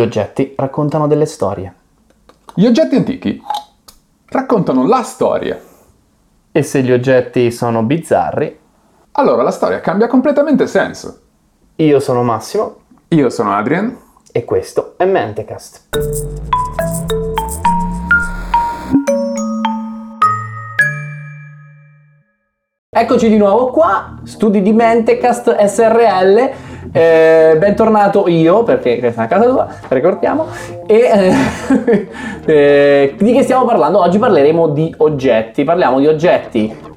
Gli oggetti raccontano delle storie. Gli oggetti antichi raccontano la storia. E se gli oggetti sono bizzarri, Allora la storia cambia completamente senso. io sono Massimo Io sono Adrian. e questo è Mentecast. Eccoci di nuovo qua, studi di Mentecast SRL. Eh, bentornato io, perché questa è una casa tua, ricordiamo. E eh, eh, di che stiamo parlando? Oggi parleremo di oggetti. Parliamo di oggetti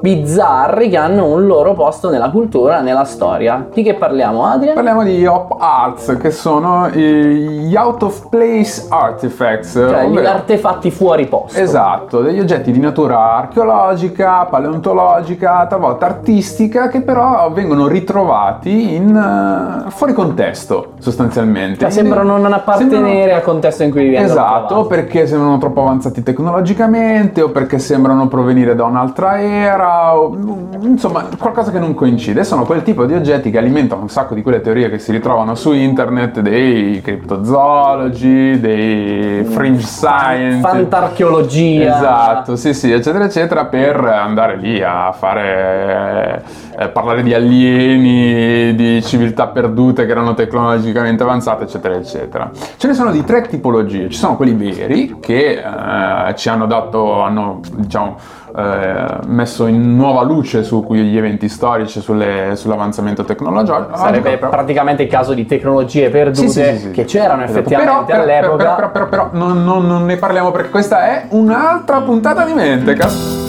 bizzarri che hanno un loro posto nella cultura, nella storia. Di che parliamo, Adrian? Parliamo di op arts, che sono gli out of place artifacts. Cioè, gli ovvero- artefatti fuori posto. Esatto, degli oggetti di natura archeologica, paleontologica, talvolta artistica, che però vengono ritrovati in eh, fuori contesto, sostanzialmente. Cioè, sembrano non appartenere sembrano- al contesto in cui vivono. Esatto, perché sembrano troppo avanzati tecnologicamente, o perché sembrano provenire da un'altra era, o, insomma, qualcosa che non coincide. Sono quel tipo di oggetti che alimentano un sacco di quelle teorie che si ritrovano su internet, dei cryptozoologi, dei fringe science. Fantarcheologia. Esatto, sì, sì, eccetera, eccetera, per andare lì a fare eh, parlare di alieni, di civiltà perdute che erano tecnologicamente avanzate, eccetera, eccetera. Ce ne sono di tre tipologie. Ci sono quelli veri che eh, ci hanno dato, hanno diciamo eh, messo in nuova luce su quegli eventi storici, sulle- sull'avanzamento tecnologico. Sarebbe Però- praticamente il caso di tecnologie perdute sì, sì, sì, che c'erano Esatto. effettivamente Però, all'epoca. Però, però, però, non, non- non ne parliamo perché questa è un'altra puntata di Mentecast.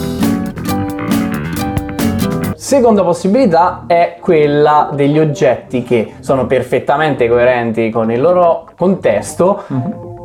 Seconda possibilità è quella degli oggetti che sono perfettamente coerenti con il loro contesto,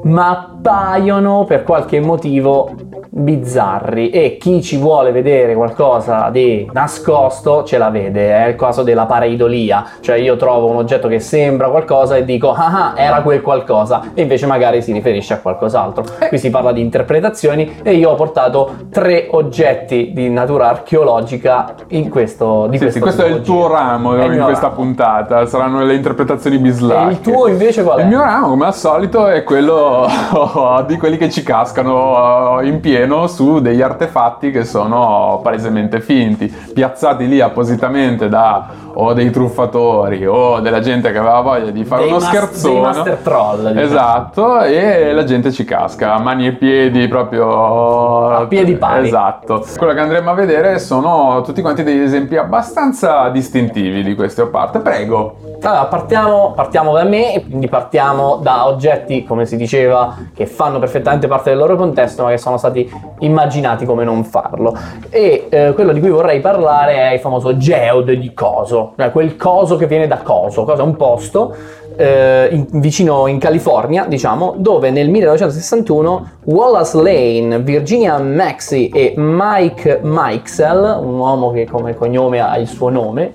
ma appaiono per qualche motivo bizzarri e chi ci vuole vedere qualcosa di nascosto ce la vede, è il caso della pareidolia, cioè io trovo un oggetto che sembra qualcosa e dico ah ah era quel qualcosa e invece magari si riferisce a qualcos'altro. Qui si parla di interpretazioni e io ho portato tre oggetti di natura archeologica in questo di Sì, sì, questa questo è il tuo ramo È in questa ramo. puntata, saranno le interpretazioni E bislacche. il tuo invece qual è? Il mio ramo, come al solito, è quello di quelli che ci cascano in pieno su degli artefatti che sono palesemente finti, piazzati lì appositamente da o dei truffatori o della gente che aveva voglia di fare Dei uno mas- scherzone. master troll, diciamo. Esatto, e la gente ci casca, mani e piedi proprio A piedi pari. Esatto. Quello che andremo a vedere sono tutti quanti degli esempi abbastanza distintivi di queste op art. Prego. Allora, partiamo, partiamo da me, e quindi partiamo da oggetti, come si diceva, che fanno perfettamente parte del loro contesto, ma che sono stati immaginati come non farlo. E eh, quello di cui vorrei parlare è il famoso geode di coso, cioè quel coso che viene da coso, cosa è un posto eh, in- vicino in California, diciamo, dove nel 1961 Wallace Lane, Virginia Maxey e Mike Mikesell, un uomo che come cognome ha il suo nome,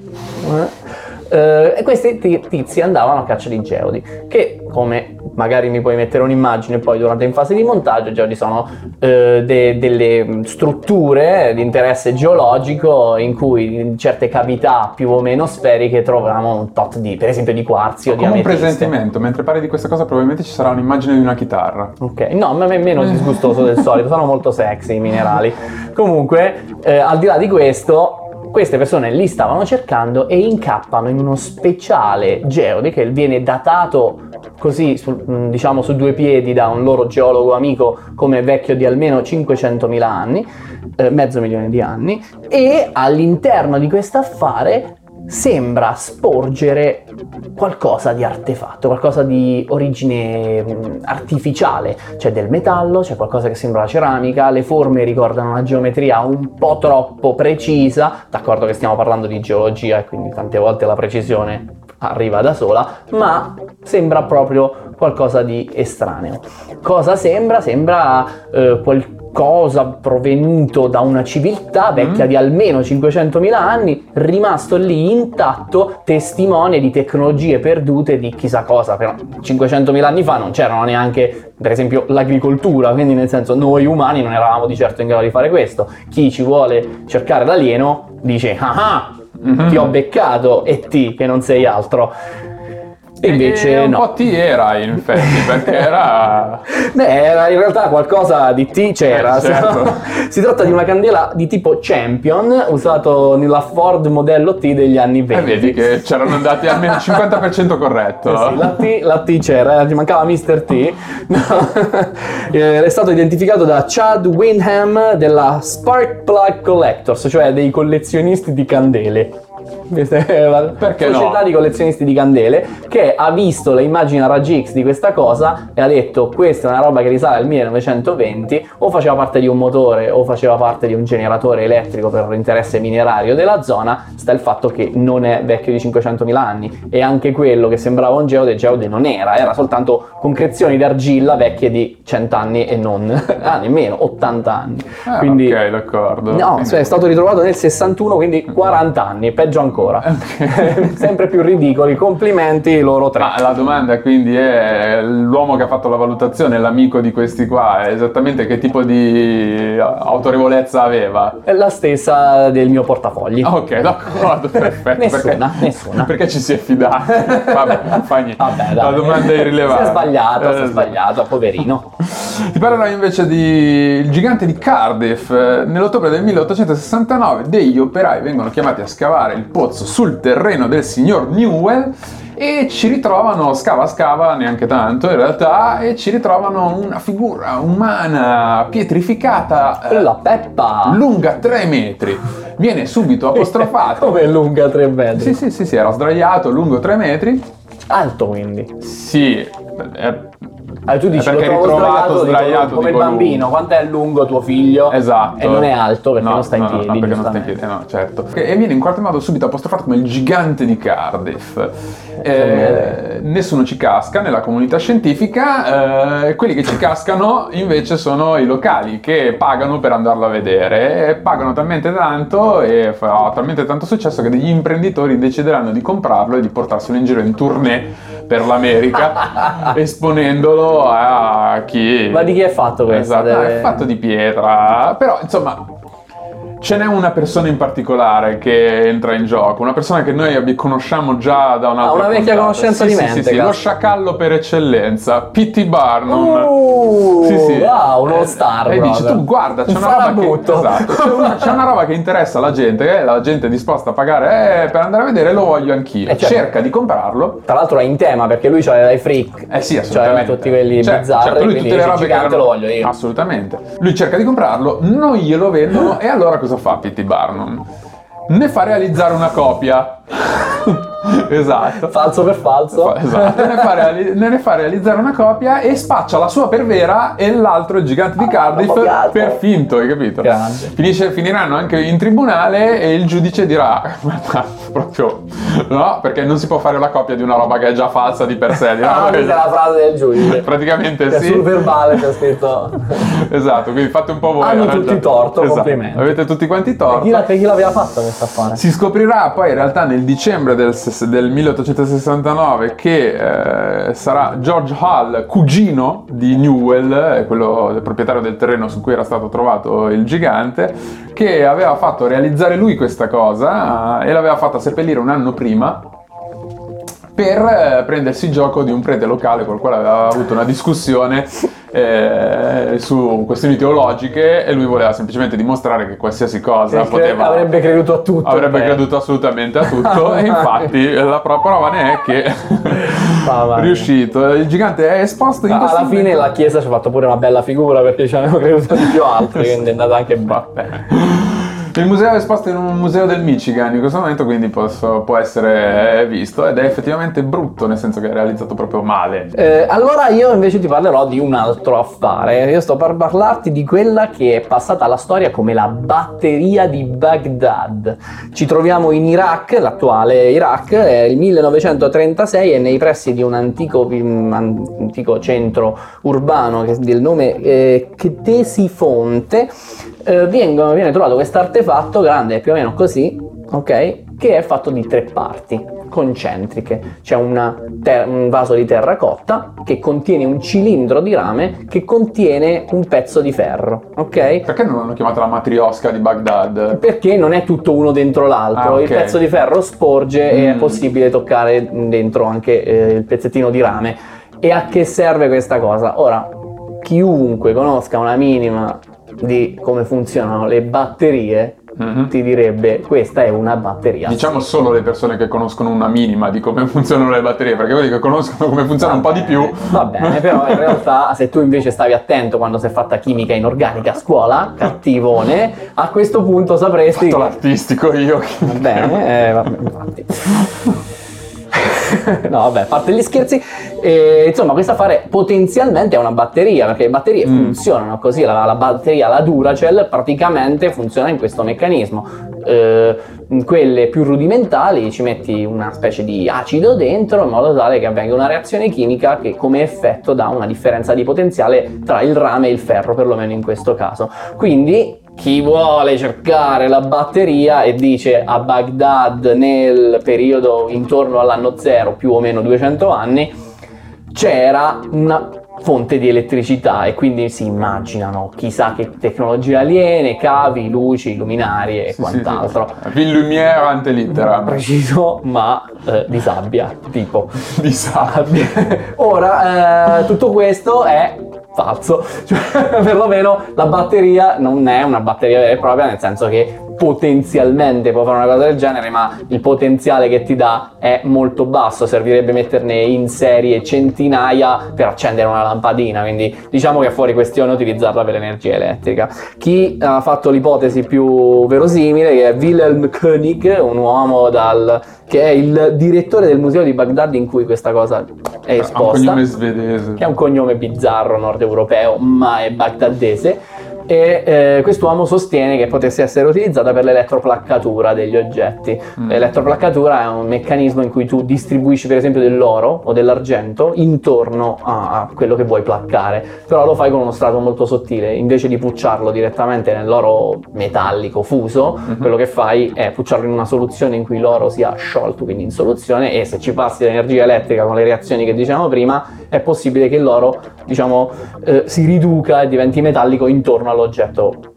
eh, eh, questi ti- tizi andavano a caccia di geodi, che come magari mi puoi mettere un'immagine poi durante in fase di montaggio, i geodi sono eh, de- delle strutture di interesse geologico in cui in certe cavità più o meno sferiche troviamo un tot di, per esempio, di quarzi o di Come un ametiste. presentimento, mentre parli di questa cosa probabilmente ci sarà un'immagine di una chitarra. Ok, no, ma è meno disgustoso del solito, sono molto sexy i minerali. Comunque, eh, al di là di questo, queste persone li stavano cercando e incappano in uno speciale geode che viene datato così, su- mh, diciamo, su due piedi da un loro geologo amico come vecchio di almeno 500.000 anni, eh, mezzo milione di anni, e all'interno di questo affare sembra sporgere qualcosa di artefatto, qualcosa di origine mh, artificiale. C'è del metallo, c'è qualcosa che sembra la ceramica, le forme ricordano una geometria un po' troppo precisa, d'accordo che stiamo parlando di geologia e quindi tante volte la precisione arriva da sola, ma sembra proprio qualcosa di estraneo. Cosa sembra? Sembra eh, qualcosa provenuto da una civiltà vecchia Mm. di almeno 500.000 anni, rimasto lì intatto, testimone di tecnologie perdute di chissà cosa, però 500.000 anni fa non c'erano neanche, per esempio, l'agricoltura, quindi nel senso noi umani non eravamo di certo in grado di fare questo. Chi ci vuole cercare l'alieno dice, ah ah, Mhm. ti ho beccato e ti che non sei altro. E invece E un no. po' ti era in effetti, perché era... Beh, era in realtà qualcosa di T c'era. Eh, certo. si tratta di una candela di tipo Champion usato nella Ford modello T degli anni E 20. vedi che c'erano andati almeno il 50% corretto. Eh sì, la, T, la T c'era, ti mancava Mr. T. No. Eh, è stato identificato da Chad Windham della Spark Plug Collectors, cioè dei collezionisti di candele. Perché società no? di collezionisti di candele che ha visto le immagini a raggi X di questa cosa e ha detto questa è una roba che risale al 1920 o faceva parte di un motore o faceva parte di un generatore elettrico per l'interesse minerario della zona. Sta il fatto che non è vecchio di 500.000 anni. E anche quello che sembrava un geode geode non era era soltanto concrezioni d'argilla vecchie di 100 anni e non ah nemmeno 80 anni. Ah, quindi ok, d'accordo. No, Quindi- cioè è stato ritrovato nel 61, quindi 40 anni, peggio ancora. Sempre più ridicoli, complimenti loro tre. Ma la domanda quindi è l'uomo che ha fatto la valutazione, l'amico di questi qua, esattamente che tipo di autorevolezza aveva? È la stessa del mio portafogli. Ok, d'accordo, perfetto. Nessuna, perché, nessuna. Perché ci si è fidati? Vabbè, fa niente. Vabbè. La domanda è irrilevante. Si è sbagliato, si è Eh, sbagliato, poverino. Ti parlerò invece di il gigante di Cardiff. Eh, Nell'ottobre del 1869 degli operai vengono chiamati a scavare il pozzo sul terreno del signor Newell e ci ritrovano, scava scava neanche tanto in realtà, e ci ritrovano una figura umana pietrificata eh, La Peppa. lunga 3 metri. Viene subito apostrofato. Come lunga tre metri? Sì, sì, sì, sì, era sdraiato, lungo 3 metri. Alto quindi. Sì, eh, Ah, tu dici È perché lo ritrovato sdraiato, sdraiato, come il bambino, lungo. quanto è lungo tuo figlio? Esatto. E non è alto perché No, non sta in no, no, piedi. No, perché non sta in piedi, eh, no, certo. E viene in qualche modo subito apostrofato come il gigante di Cardiff. Eh, nessuno ci casca nella comunità scientifica, eh, quelli che ci cascano invece sono i locali che pagano per andarlo a vedere. E pagano talmente tanto e fa talmente tanto successo che degli imprenditori decideranno di comprarlo e di portarselo in giro in tournée per l'America, esponendolo a chi... Ma di chi è fatto questo? Esatto, Deve- è fatto di pietra, però insomma ce n'è una persona in particolare che entra in gioco, una persona che noi conosciamo già da un'altra Ah, una vecchia puntata. conoscenza Sì, di mente, Sì, sì, lo sciacallo per eccellenza, P.T. Barnum. Uh, Sì, sì. wow, uno Eh, star E dici proprio. tu guarda, c'è Un una, roba che, esatto, c'è, una, c'è una roba che interessa la gente, che la gente è disposta a pagare eh, per andare a vedere, lo voglio anch'io. Eh, certo. Cerca di comprarlo. Tra l'altro è in tema perché lui c'aveva i freak. Eh sì, Cioè, assolutamente. tutti quelli Certo, bizzarri, certo, lui tutte le robe che erano- lo voglio io. Assolutamente. Lui cerca di comprarlo, non glielo vendono e allora cosa fa P.T. Barnum? Ne fa realizzare una copia. esatto. Falso per falso. Esatto, ne fa, reali- ne fa realizzare una copia e spaccia la sua per vera e l'altro, il gigante di Cardiff, copiato. per finto, hai capito? Finisce- finiranno anche in tribunale e il giudice dirà, guarda, proprio, no, perché non si può fare la copia di una roba che è già falsa di per sé. dirà, Ah, questa è la frase del giudice. Praticamente Che sì. Sul verbale c'è scritto. Esatto, quindi fate un po' voi. Hanno tutti torto, Esatto. complimenti. Avete tutti quanti torto. Chi, la- chi l'aveva fatto questa affare? Si scoprirà poi in realtà nel dicembre del, ses- del 1869 che eh, sarà George Hall, cugino di Newell, eh, quello proprietario del terreno su cui era stato trovato il gigante, che aveva fatto realizzare lui questa cosa eh, e l'aveva fatta seppellire un anno prima per eh, prendersi gioco di un prete locale col quale aveva avuto una discussione eh, su questioni teologiche e lui voleva semplicemente dimostrare che qualsiasi cosa poteva avrebbe creduto a tutto. avrebbe beh. creduto assolutamente a tutto e infatti la pro- prova ne è che è riuscito il gigante è esposto in Alla fine momento- la chiesa ci ha fatto pure una bella figura perché ci avevano creduto di più altri, quindi è andata anche bene. Il museo è esposto in un museo del Michigan in questo momento quindi posso- può essere visto ed è effettivamente brutto nel senso che è realizzato proprio male Eh, allora io invece ti parlerò di un altro affare. Io sto per parlarti di quella che è passata alla storia come la batteria di Baghdad. Ci troviamo in Iraq, l'attuale Iraq, è il 1936 e nei pressi di un antico, un antico centro urbano del nome eh, Ctesifonte eh, vengono- viene trovato questo artefatto grande più o meno così, ok? Che è fatto di tre parti. concentriche. C'è ter- un vaso di terracotta che contiene un cilindro di rame che contiene un pezzo di ferro, ok? Perché non l'hanno chiamata la matriosca di Baghdad? Perché non è tutto uno dentro l'altro, Ah, il ok. pezzo di ferro sporge e è Mm. possibile toccare dentro anche eh, il pezzettino di rame. E a che serve questa cosa? Ora, chiunque conosca una minima di come funzionano le batterie Mhm. ti direbbe questa è una batteria. Diciamo solo le persone che conoscono una minima di come funzionano le batterie, perché quelli che conoscono come funzionano un po' di più. Va bene, però in realtà se tu invece stavi attento quando si è fatta chimica inorganica a scuola, cattivone, a questo punto sapresti... Fatto l'artistico io. che- Va bene, eh, vabbè, infatti. no, vabbè, a parte gli scherzi, eh, insomma, questa affare potenzialmente è una batteria, perché le batterie Mm. funzionano così, la, la batteria, la Duracell, praticamente funziona in questo meccanismo. Eh, in quelle più rudimentali ci metti una specie di acido dentro in modo tale che avvenga una reazione chimica che come effetto dà una differenza di potenziale tra il rame e il ferro, perlomeno in questo caso. Quindi chi vuole cercare la batteria e dice a Baghdad nel periodo intorno all'anno zero, più o meno 200 anni, c'era una fonte di elettricità e quindi si immaginano chissà che tecnologie aliene, cavi, luci, luminari e Sì, sì, quant'altro. sì. Ville lumière ante litteram. Preciso, ma eh, di sabbia, tipo. Di sabbia. Ora, eh, tutto questo è falso, cioè perlomeno la batteria non è una batteria vera e propria, nel senso che potenzialmente può fare una cosa del genere, ma il potenziale che ti dà è molto basso, servirebbe metterne in serie centinaia per accendere una lampadina, quindi diciamo che è fuori questione utilizzarla per l'energia elettrica. Chi ha fatto l'ipotesi più verosimile che è Wilhelm König, un uomo dal, che è il direttore del museo di Baghdad in cui questa cosa è Ha un esposta cognome svedese. che è un cognome bizzarro nord europeo, ma è bagdadese. E eh, quest'uomo sostiene che potesse essere utilizzata per l'elettroplaccatura degli oggetti. Mm. L'elettroplaccatura è un meccanismo in cui tu distribuisci, per esempio, dell'oro o dell'argento intorno a, a quello che vuoi placcare, però lo fai con uno strato molto sottile. Invece di pucciarlo direttamente nell'oro metallico fuso, Mhm. quello che fai è pucciarlo in una soluzione in cui l'oro sia sciolto, quindi in soluzione, e se ci passi l'energia elettrica con le reazioni che dicevamo prima, è possibile che l'oro, diciamo, eh, si riduca e diventi metallico intorno all'oggetto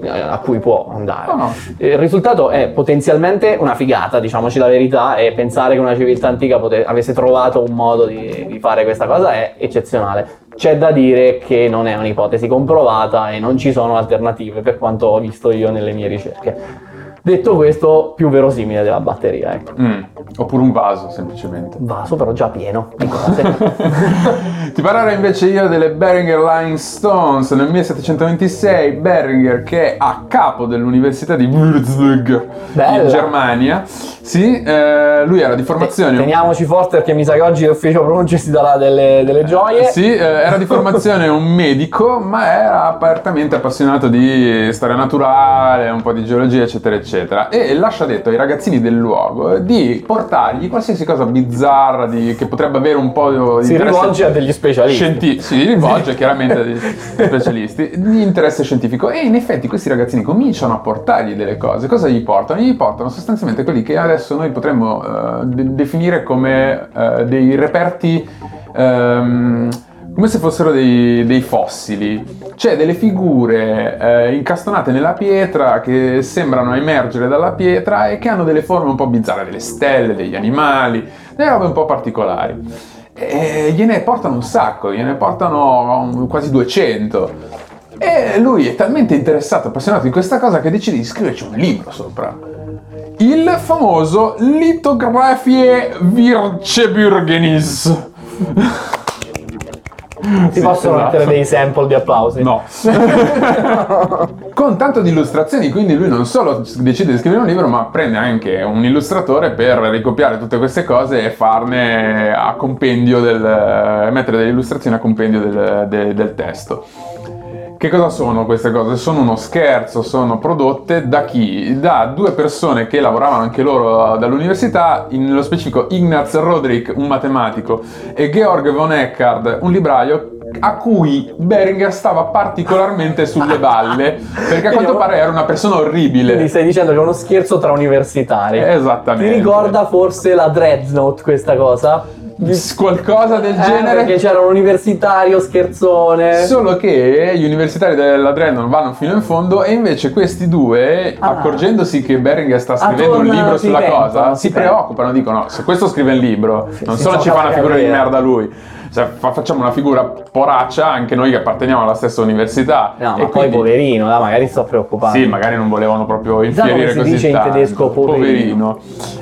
eh, a cui può andare. No. Il risultato è potenzialmente una figata, diciamoci la verità, e pensare che una civiltà antica pote- avesse trovato un modo di, di fare questa cosa è eccezionale. C'è da dire che non è un'ipotesi comprovata e non ci sono alternative per quanto ho visto io nelle mie ricerche. Detto questo, più verosimile della batteria, ecco. Mm. Oppure un vaso, semplicemente. Vaso però già pieno di cose. Ti parlerò invece io delle Beringer Line Stones. Nel 1726 Beringer, che è a capo dell'Università di Würzburg in Germania, sì, eh, lui era di formazione... Teniamoci forte perché mi sa che oggi l'ufficio pronunce si darà delle, delle gioie. Sì, eh, era di formazione un medico, ma era apertamente appassionato di storia naturale, un po' di geologia, eccetera, eccetera. E lascia detto ai ragazzini del luogo di portargli qualsiasi cosa bizzarra di- che potrebbe avere un po' di Si interesse rivolge a degli specialisti. scienti- si rivolge chiaramente a degli specialisti di interesse scientifico e in effetti questi ragazzini cominciano a portargli delle cose. Cosa gli portano? Gli portano sostanzialmente quelli che adesso noi potremmo eh, de- definire come eh, dei reperti ehm, come se fossero dei, dei fossili, cioè delle figure eh, incastonate nella pietra che sembrano emergere dalla pietra e che hanno delle forme un po' bizzarre, delle stelle, degli animali, delle robe un po' particolari. E gliene portano un sacco, gliene portano quasi 200. E lui è talmente interessato, appassionato di questa cosa che decide di scriverci un libro sopra. Il famoso Litografie Si possono esatto. mettere dei sample di applausi. No. Con tanto di illustrazioni, quindi lui non solo decide di scrivere un libro, ma prende anche un illustratore per ricopiare tutte queste cose e farne a compendio del. mettere delle illustrazioni a compendio del, de- del testo. Che cosa sono queste cose? Sono uno scherzo, sono prodotte da chi? Da due persone che lavoravano anche loro dall'università, in- nello specifico Ignaz Roderick, un matematico, e Georg von Eckard, un libraio, a cui Beringer stava particolarmente sulle balle, perché a quanto Quindi- pare era una persona Quindi orribile. stai dicendo che è uno scherzo tra universitari. Esattamente. Ti ricorda forse la Dreadnought questa cosa? Qualcosa del Eh, genere. perché c'era un universitario scherzone. Solo che gli universitari della Drennon vanno fino in fondo e invece questi due, Ah. accorgendosi che Beringer sta scrivendo un libro sulla pentono, cosa, si si preoccupano, dicono se questo scrive il libro, non solo ci fa una figura di merda lui, cioè, fa- facciamo una figura poraccia anche noi che apparteniamo alla stessa università. No, E ma poi quindi- poverino, dai, magari sto preoccupando. Sì, magari non volevano proprio infierire così dice in tanto. tedesco poverino.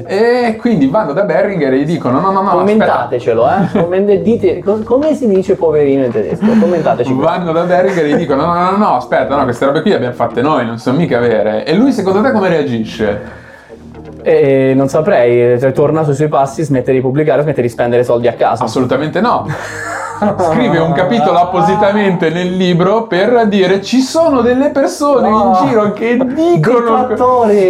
E quindi vanno da Beringer e gli dicono no no no, aspetta. Commentatecelo, eh? Commente- dite, co- come si dice poverino in tedesco? Commentateci. Vanno da Berger e gli dicono: No, no, no, no, aspetta, no, queste robe qui le abbiamo fatte noi, non sono mica vere. E lui, secondo te, come reagisce? E non saprei, cioè, torna sui suoi passi, smette di pubblicare, smette di spendere soldi a caso. Assolutamente no. Scrive un capitolo appositamente nel libro per dire ci sono delle persone No. in giro che dicono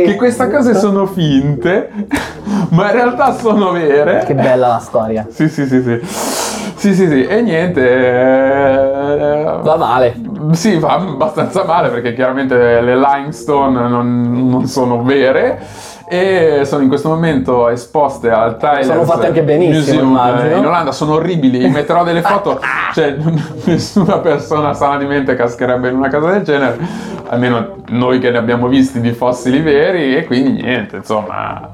che queste cose sono finte, ma in realtà sono vere. Che bella la storia. Sì, sì, sì, sì. Sì, sì, sì. E niente. eh, Va male. Sì, va abbastanza male perché chiaramente le limestone non, non sono vere e sono in questo momento esposte al Tyler Sono fatte anche benissimo, immagino. in Olanda sono orribili metterò delle foto cioè nessuna persona sana di mente cascherebbe in una casa del genere almeno noi che ne abbiamo visti di fossili veri e quindi niente insomma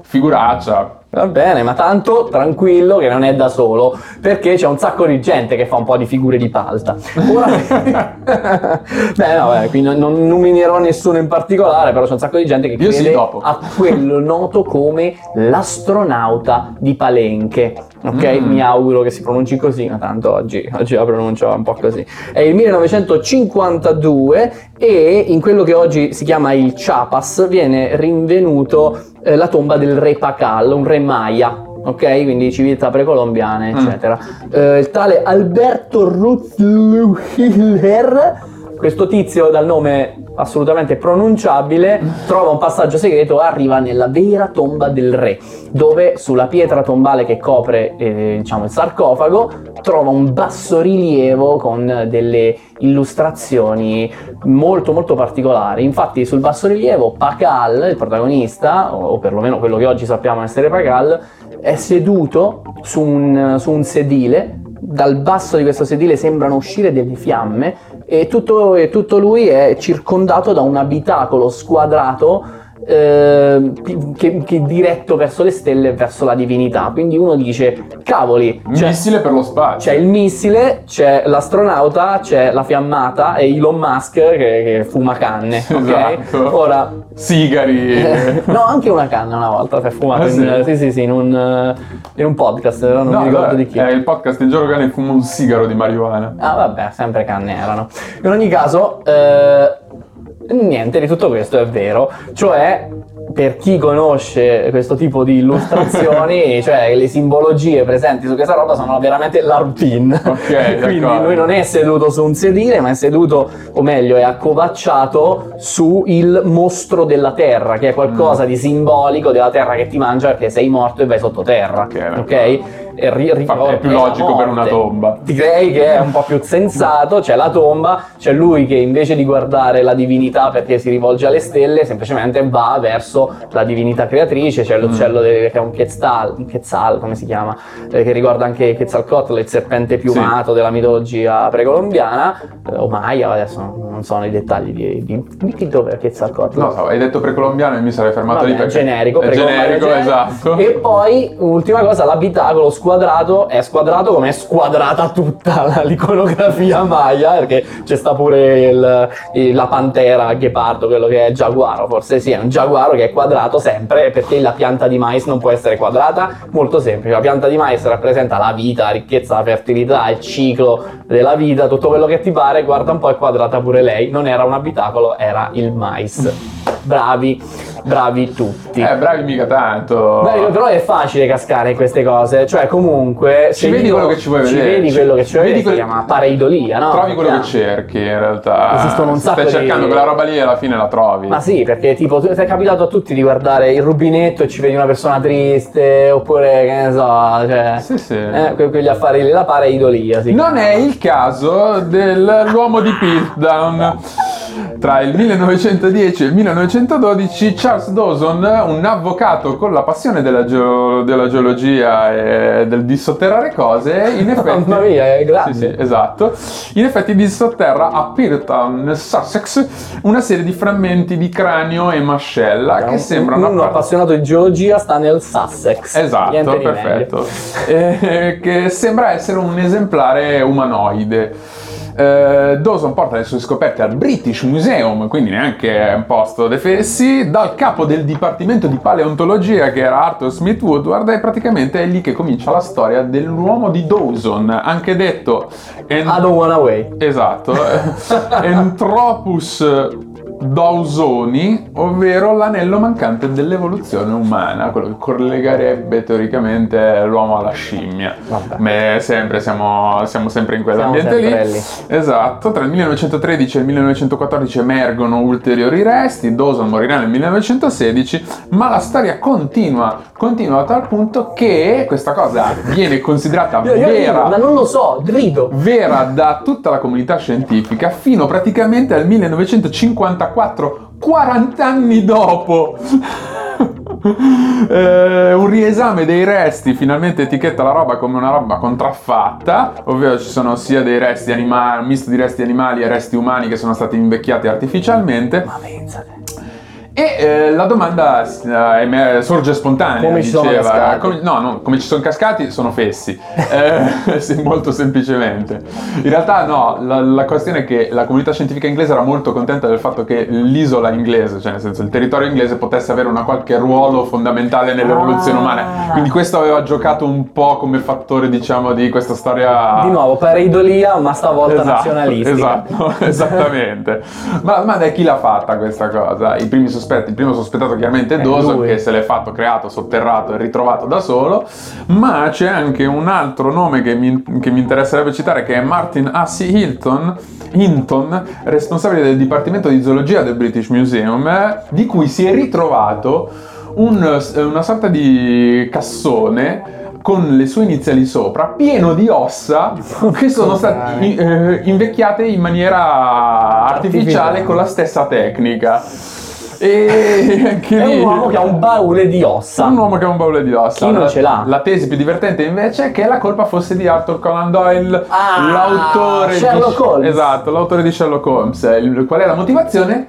figuraccia Va bene, ma tanto tranquillo che non è da solo, perché c'è un sacco di gente che fa un po' di figure di palta. Ora... Beh, no, beh, qui non, non nominerò nessuno in particolare, però c'è un sacco di gente che Io sì, crede dopo. a quello noto come l'astronauta di Palenche. Ok, Mm. mi auguro che si pronunci così, ma tanto oggi, oggi la pronuncio un po' così. È il 1952 e in quello che oggi si chiama il Chiapas viene rinvenuto eh, la tomba del re Pacal, un re Maya. Ok, quindi civiltà precolombiane, Mm. eccetera. Eh, il tale Alberto Rutzluhiller, questo tizio dal nome assolutamente pronunciabile, trova un passaggio segreto e arriva nella vera tomba del re, dove sulla pietra tombale che copre eh, diciamo, il sarcofago trova un bassorilievo con delle illustrazioni molto molto particolari. Infatti sul bassorilievo Pakal, il protagonista, o perlomeno quello che oggi sappiamo essere Pakal, è seduto su un, su un sedile. Dal basso di questo sedile sembrano uscire delle fiamme e tutto, e tutto lui è circondato da un abitacolo squadrato eh, che, che diretto verso le stelle e verso la divinità. Quindi uno dice: Cavoli, cioè, missile per lo spazio c'è il missile, c'è l'astronauta, c'è la fiammata e Elon Musk che, che fuma canne. Ok? Esatto. Ora, sigari no, anche una canna una volta si è fumato Ah, in, sì? sì, sì, sì, in, un, eh, in un podcast, non No, mi ricordo vabbè, di chi. È il podcast Il giorno che ne fumo un sigaro di marijuana. Ah, vabbè, sempre canne erano. In ogni caso, eh, niente di tutto questo è vero. Cioè, per chi conosce questo tipo di illustrazioni, cioè le simbologie presenti su questa roba sono veramente la routine. Ok, Quindi d'accordo. lui non è seduto su un sedile, ma è seduto, o meglio, è accovacciato su il mostro della terra, che è qualcosa di simbolico della terra che ti mangia perché sei morto e vai sottoterra. Ok, d'accordo. ok? E ri- ri- è più logico per una tomba. Direi che è un po' più sensato, c'è la tomba, c'è lui che invece di guardare la divinità perché si rivolge alle stelle, semplicemente va verso la divinità creatrice, c'è l'uccello de- che è un Quetzal, Quetzal come si chiama, eh, che ricorda anche Quetzalcoatl, il serpente piumato della mitologia precolombiana, eh, o Maya, adesso non so nei dettagli di, di, di chi dove è Quetzalcoatl. No, hai detto precolombiano e mi sarei fermato Vabbè, lì perché generico, è generico, generico. esatto. E poi, ultima cosa, l'abitacolo squadrato è squadrato come è squadrata tutta l'iconografia maya, perché c'è sta pure il- il- la pantera, il ghepardo, quello che è giaguaro, forse sì, è un giaguaro che è quadrato sempre, perché la pianta di mais non può essere quadrata? Molto semplice, la pianta di mais rappresenta la vita, la ricchezza, la fertilità, il ciclo della vita, tutto quello che ti pare, guarda un po' è quadrata pure lei, non era un abitacolo, era il mais. bravi, bravi tutti. Eh, bravi mica tanto. Beh, però è facile cascare in queste cose, cioè comunque Ci vedi io- quello che ci vuoi ci vedere, vedi ci- quello che ci vuoi vedi vedere, si quel- chiama pareidolia, no? Trovi quello che cerchi in realtà. Esistono un Se sacco Stai di- cercando quella roba lì e alla fine la trovi. Ma sì, perché tipo ti è capitato a tutti di guardare il rubinetto e ci vedi una persona triste, oppure che ne so, cioè Sì, sì. eh, que- quegli affari lì, la pareidolia. Si Non è il caso dell'uomo di Piltdown. Tra il 1910 e il 1912 Charles Dawson, un avvocato con la passione della, geo- della geologia e del dissotterrare cose, in effetti... Mamma mia, è grande. Sì, sì, esatto. In effetti dissotterra a nel Sussex, una serie di frammenti di cranio e mascella che Un- sembrano... Uno appassionato di geologia sta nel Sussex. Esatto, Niente perfetto. Eh, che sembra essere un esemplare umanoide. Eh, Dawson porta le sue scoperte al British Museum, quindi neanche un posto de fessi, dal capo del dipartimento di paleontologia che era Arthur Smith Woodward e praticamente è lì che comincia la storia dell'uomo di Dawson, anche detto en- I don't wanna wait. Esatto, Entropus Dawsoni, ovvero l'anello mancante dell'evoluzione umana, quello che collegherebbe teoricamente l'uomo alla scimmia. Vabbè. Beh, sempre, siamo, siamo sempre in quell'ambiente lì. lì. Esatto, tra il 1913 e il 1914 emergono ulteriori resti, Dawson morirà nel 1916, ma la storia continua, continua a tal punto che questa cosa viene considerata Io, io vera ma non lo so, rido. vera da tutta la comunità scientifica fino praticamente al 1954, 40 anni dopo. Eh, un riesame dei resti finalmente etichetta la roba come una roba contraffatta, ovvero ci sono sia dei resti animali, un misto di resti animali e resti umani che sono stati invecchiati artificialmente. Ma pensate. E eh, la domanda eh, sorge spontanea. Come ci sono diceva. cascati? Come- no, no, come ci sono cascati sono fessi, Eh, molto semplicemente. In realtà no, la, la questione è che la comunità scientifica inglese era molto contenta del fatto che l'isola inglese, cioè nel senso il territorio inglese, potesse avere una qualche ruolo fondamentale nell'evoluzione Ah. umana. Quindi questo aveva giocato un po' come fattore, diciamo, di questa storia... Di nuovo, pareidolia, ma stavolta Esatto, nazionalistica. Esatto, esattamente. Ma la domanda è chi l'ha fatta questa cosa? I primi sospetti, il primo sospettato chiaramente è È Dawson lui. che se l'è fatto, creato, sotterrato e ritrovato da solo, ma c'è anche un altro nome che mi, che mi interesserebbe citare che è Martin Hussey Hilton, Hinton, responsabile del Dipartimento di Zoologia del British Museum, eh, di cui si è ritrovato un- una sorta di cassone con le sue iniziali sopra, pieno di ossa che sono state eh, invecchiate in maniera Artificiale. con la stessa tecnica. E anche È lì- un uomo che ha un baule di ossa. un uomo che ha un baule di ossa. Chi non ce l'ha? La tesi più divertente invece è che la colpa fosse di Arthur Conan Doyle, Ah, l'autore Sherlock di Holmes. Esatto, l'autore di Sherlock Holmes. Il- Qual è la motivazione?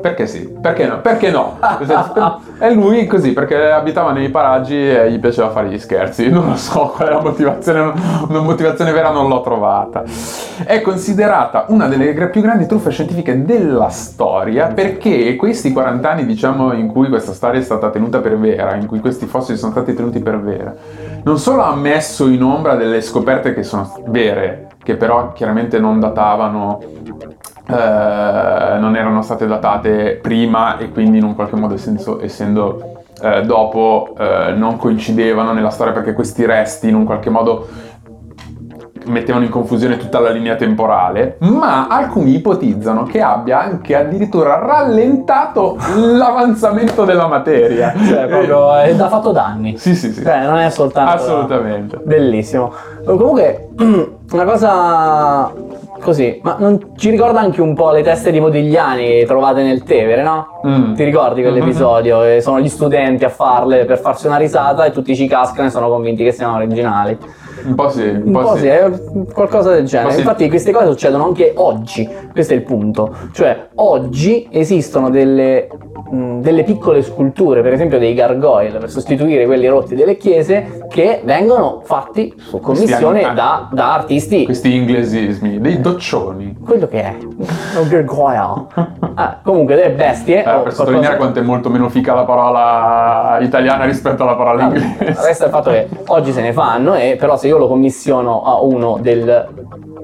Perché sì, perché no? Perché no? È lui così, perché abitava nei paraggi e gli piaceva fare gli scherzi. Non lo so qual è la motivazione, una motivazione vera non l'ho trovata. È considerata una delle più grandi truffe scientifiche della storia perché questi 40 anni, diciamo, in cui questa storia è stata tenuta per vera, in cui questi fossili sono stati tenuti per vera, non solo ha messo in ombra delle scoperte che sono vere, che però chiaramente non datavano eh, non erano state datate prima e quindi in un qualche modo essendo, essendo, eh, dopo eh, non coincidevano nella storia perché questi resti in un qualche modo mettevano in confusione tutta la linea temporale, ma alcuni ipotizzano che abbia anche addirittura rallentato l'avanzamento della materia. Cioè, proprio è da fatto danni. Sì, sì, sì. Cioè, non è soltanto. Assolutamente. Bellissimo. Comunque, una cosa così, ma non ci ricorda anche un po' le teste di Modigliani trovate nel Tevere, no? Mm. Ti ricordi quell'episodio? E sono gli studenti a farle per farsi una risata e tutti ci cascano e sono convinti che siano originali. Un po' sì, un Un po' po' sì, è qualcosa del genere. Po' sì. Infatti queste cose succedono anche oggi, questo è il punto. Cioè, oggi esistono delle, mh, delle piccole sculture, per esempio dei gargoyle, per sostituire quelli rotti delle chiese, che vengono fatti su commissione hanno- da, da artisti. Questi inglesismi, dei doccioni. Quello che è. Un gargoyle. Ah, comunque delle bestie. Eh, per sottolineare qualcosa- quanto è molto meno fica la parola italiana rispetto alla parola inglese. Resta il fatto che oggi se ne fanno, e però se io lo commissiono a uno del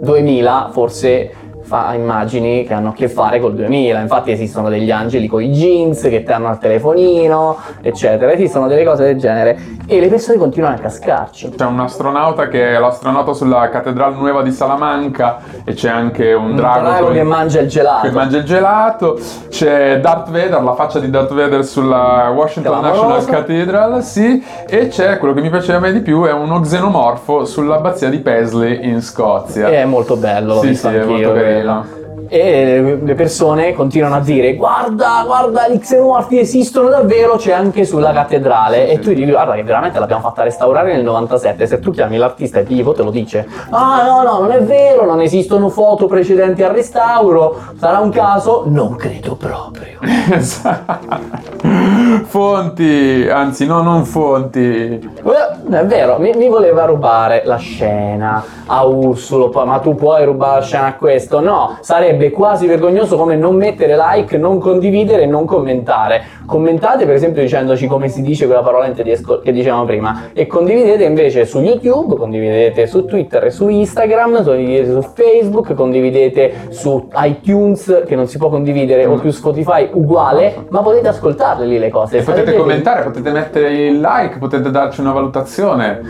2000, forse fa immagini che hanno a che fare col 2000. Infatti esistono degli angeli con i jeans che ti hanno al telefonino, eccetera. Esistono delle cose del genere e le persone continuano a cascarci. C'è un astronauta che è l'astronauta sulla Cattedrale Nuova di Salamanca e c'è anche un, Un drago, drago che mangia il gelato. che mangia il gelato. C'è Darth Vader, la faccia di Darth Vader sulla Washington. National Cathedral, sì. E c'è quello che mi piaceva a me di più, è uno xenomorfo sull'abbazia di Paisley in Scozia. E è molto bello, Sì, sì, è molto quello. Carino. E le persone continuano a dire guarda, guarda, gli xenomorfi esistono davvero, c'è anche sulla cattedrale. Sì, e tu dici guarda che veramente l'abbiamo fatta restaurare nel 97. Se tu chiami l'artista e tipo te lo dice. Ah no, no, non è vero, non esistono foto precedenti al restauro. Sarà un caso? Non credo proprio. fonti, anzi no, non fonti. Eh, È vero, mi, mi voleva rubare la scena a Ursulo, ma tu puoi rubare la scena a questo? No, sarebbe quasi vergognoso come non mettere like, non condividere e non commentare. Commentate per esempio dicendoci come si dice quella parola in tedesco che dicevamo prima e condividete invece su YouTube, condividete su Twitter e su Instagram, condividete su Facebook, condividete su iTunes che non si può condividere o più Spotify uguale, ma potete ascoltarle lì le cose. E potete commentare, potete mettere il like, potete darci una valutazione,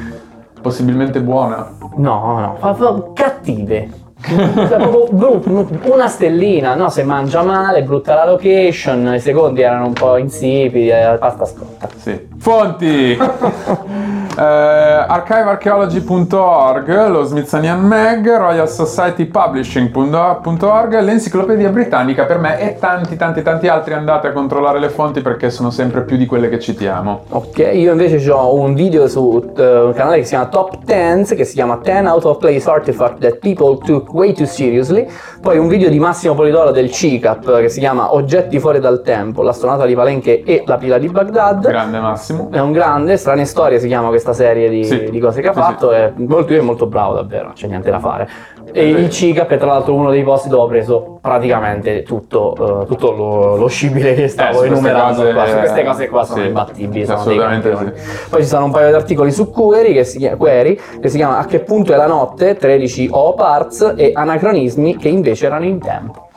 possibilmente buona. No, no, cattive. Cioè, proprio brutto, una stellina, no? Se mangia male, brutta la location, i secondi erano un po' insipidi, eh, pasta scotta. Sì. Fonti! eh, archivearchaeology.org, lo Smithsonian Mag, Royal Society Publishing.org, l'Enciclopedia Britannica per me e tanti tanti tanti altri andate a controllare le fonti perché sono sempre più di quelle che citiamo. Ok, io invece ho un video su eh, un canale che si chiama Top 10, che si chiama 10 Out of Place Artifact That People Took Way Too Seriously, poi un video di Massimo Polidoro del CICAP che si chiama Oggetti fuori dal tempo, l'astronauta di Palenche e la pila di Baghdad. Grande Massimo. È un grande, strane storie si chiama questa serie di, Sì. di cose che ha Sì, fatto, è molto, lui è molto bravo davvero, non c'è niente da fare. E Eh, il CICAP è tra l'altro uno dei posti dove ho preso praticamente tutto, eh, tutto lo, lo scibile che Eh, stavo queste enumerando cose- qua. Su queste cose qua sono sì, imbattibili, sono assolutamente sì. Poi ci sono un paio di articoli su Query che si, chiama, Query, che si chiama A che punto è la notte, 13 O parts e anacronismi che invece erano in tempo.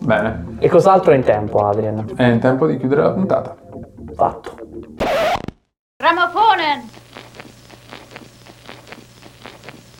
Bene, E cos'altro è in tempo, Adrian? è in tempo di chiudere la puntata. Fatto. Grammophonen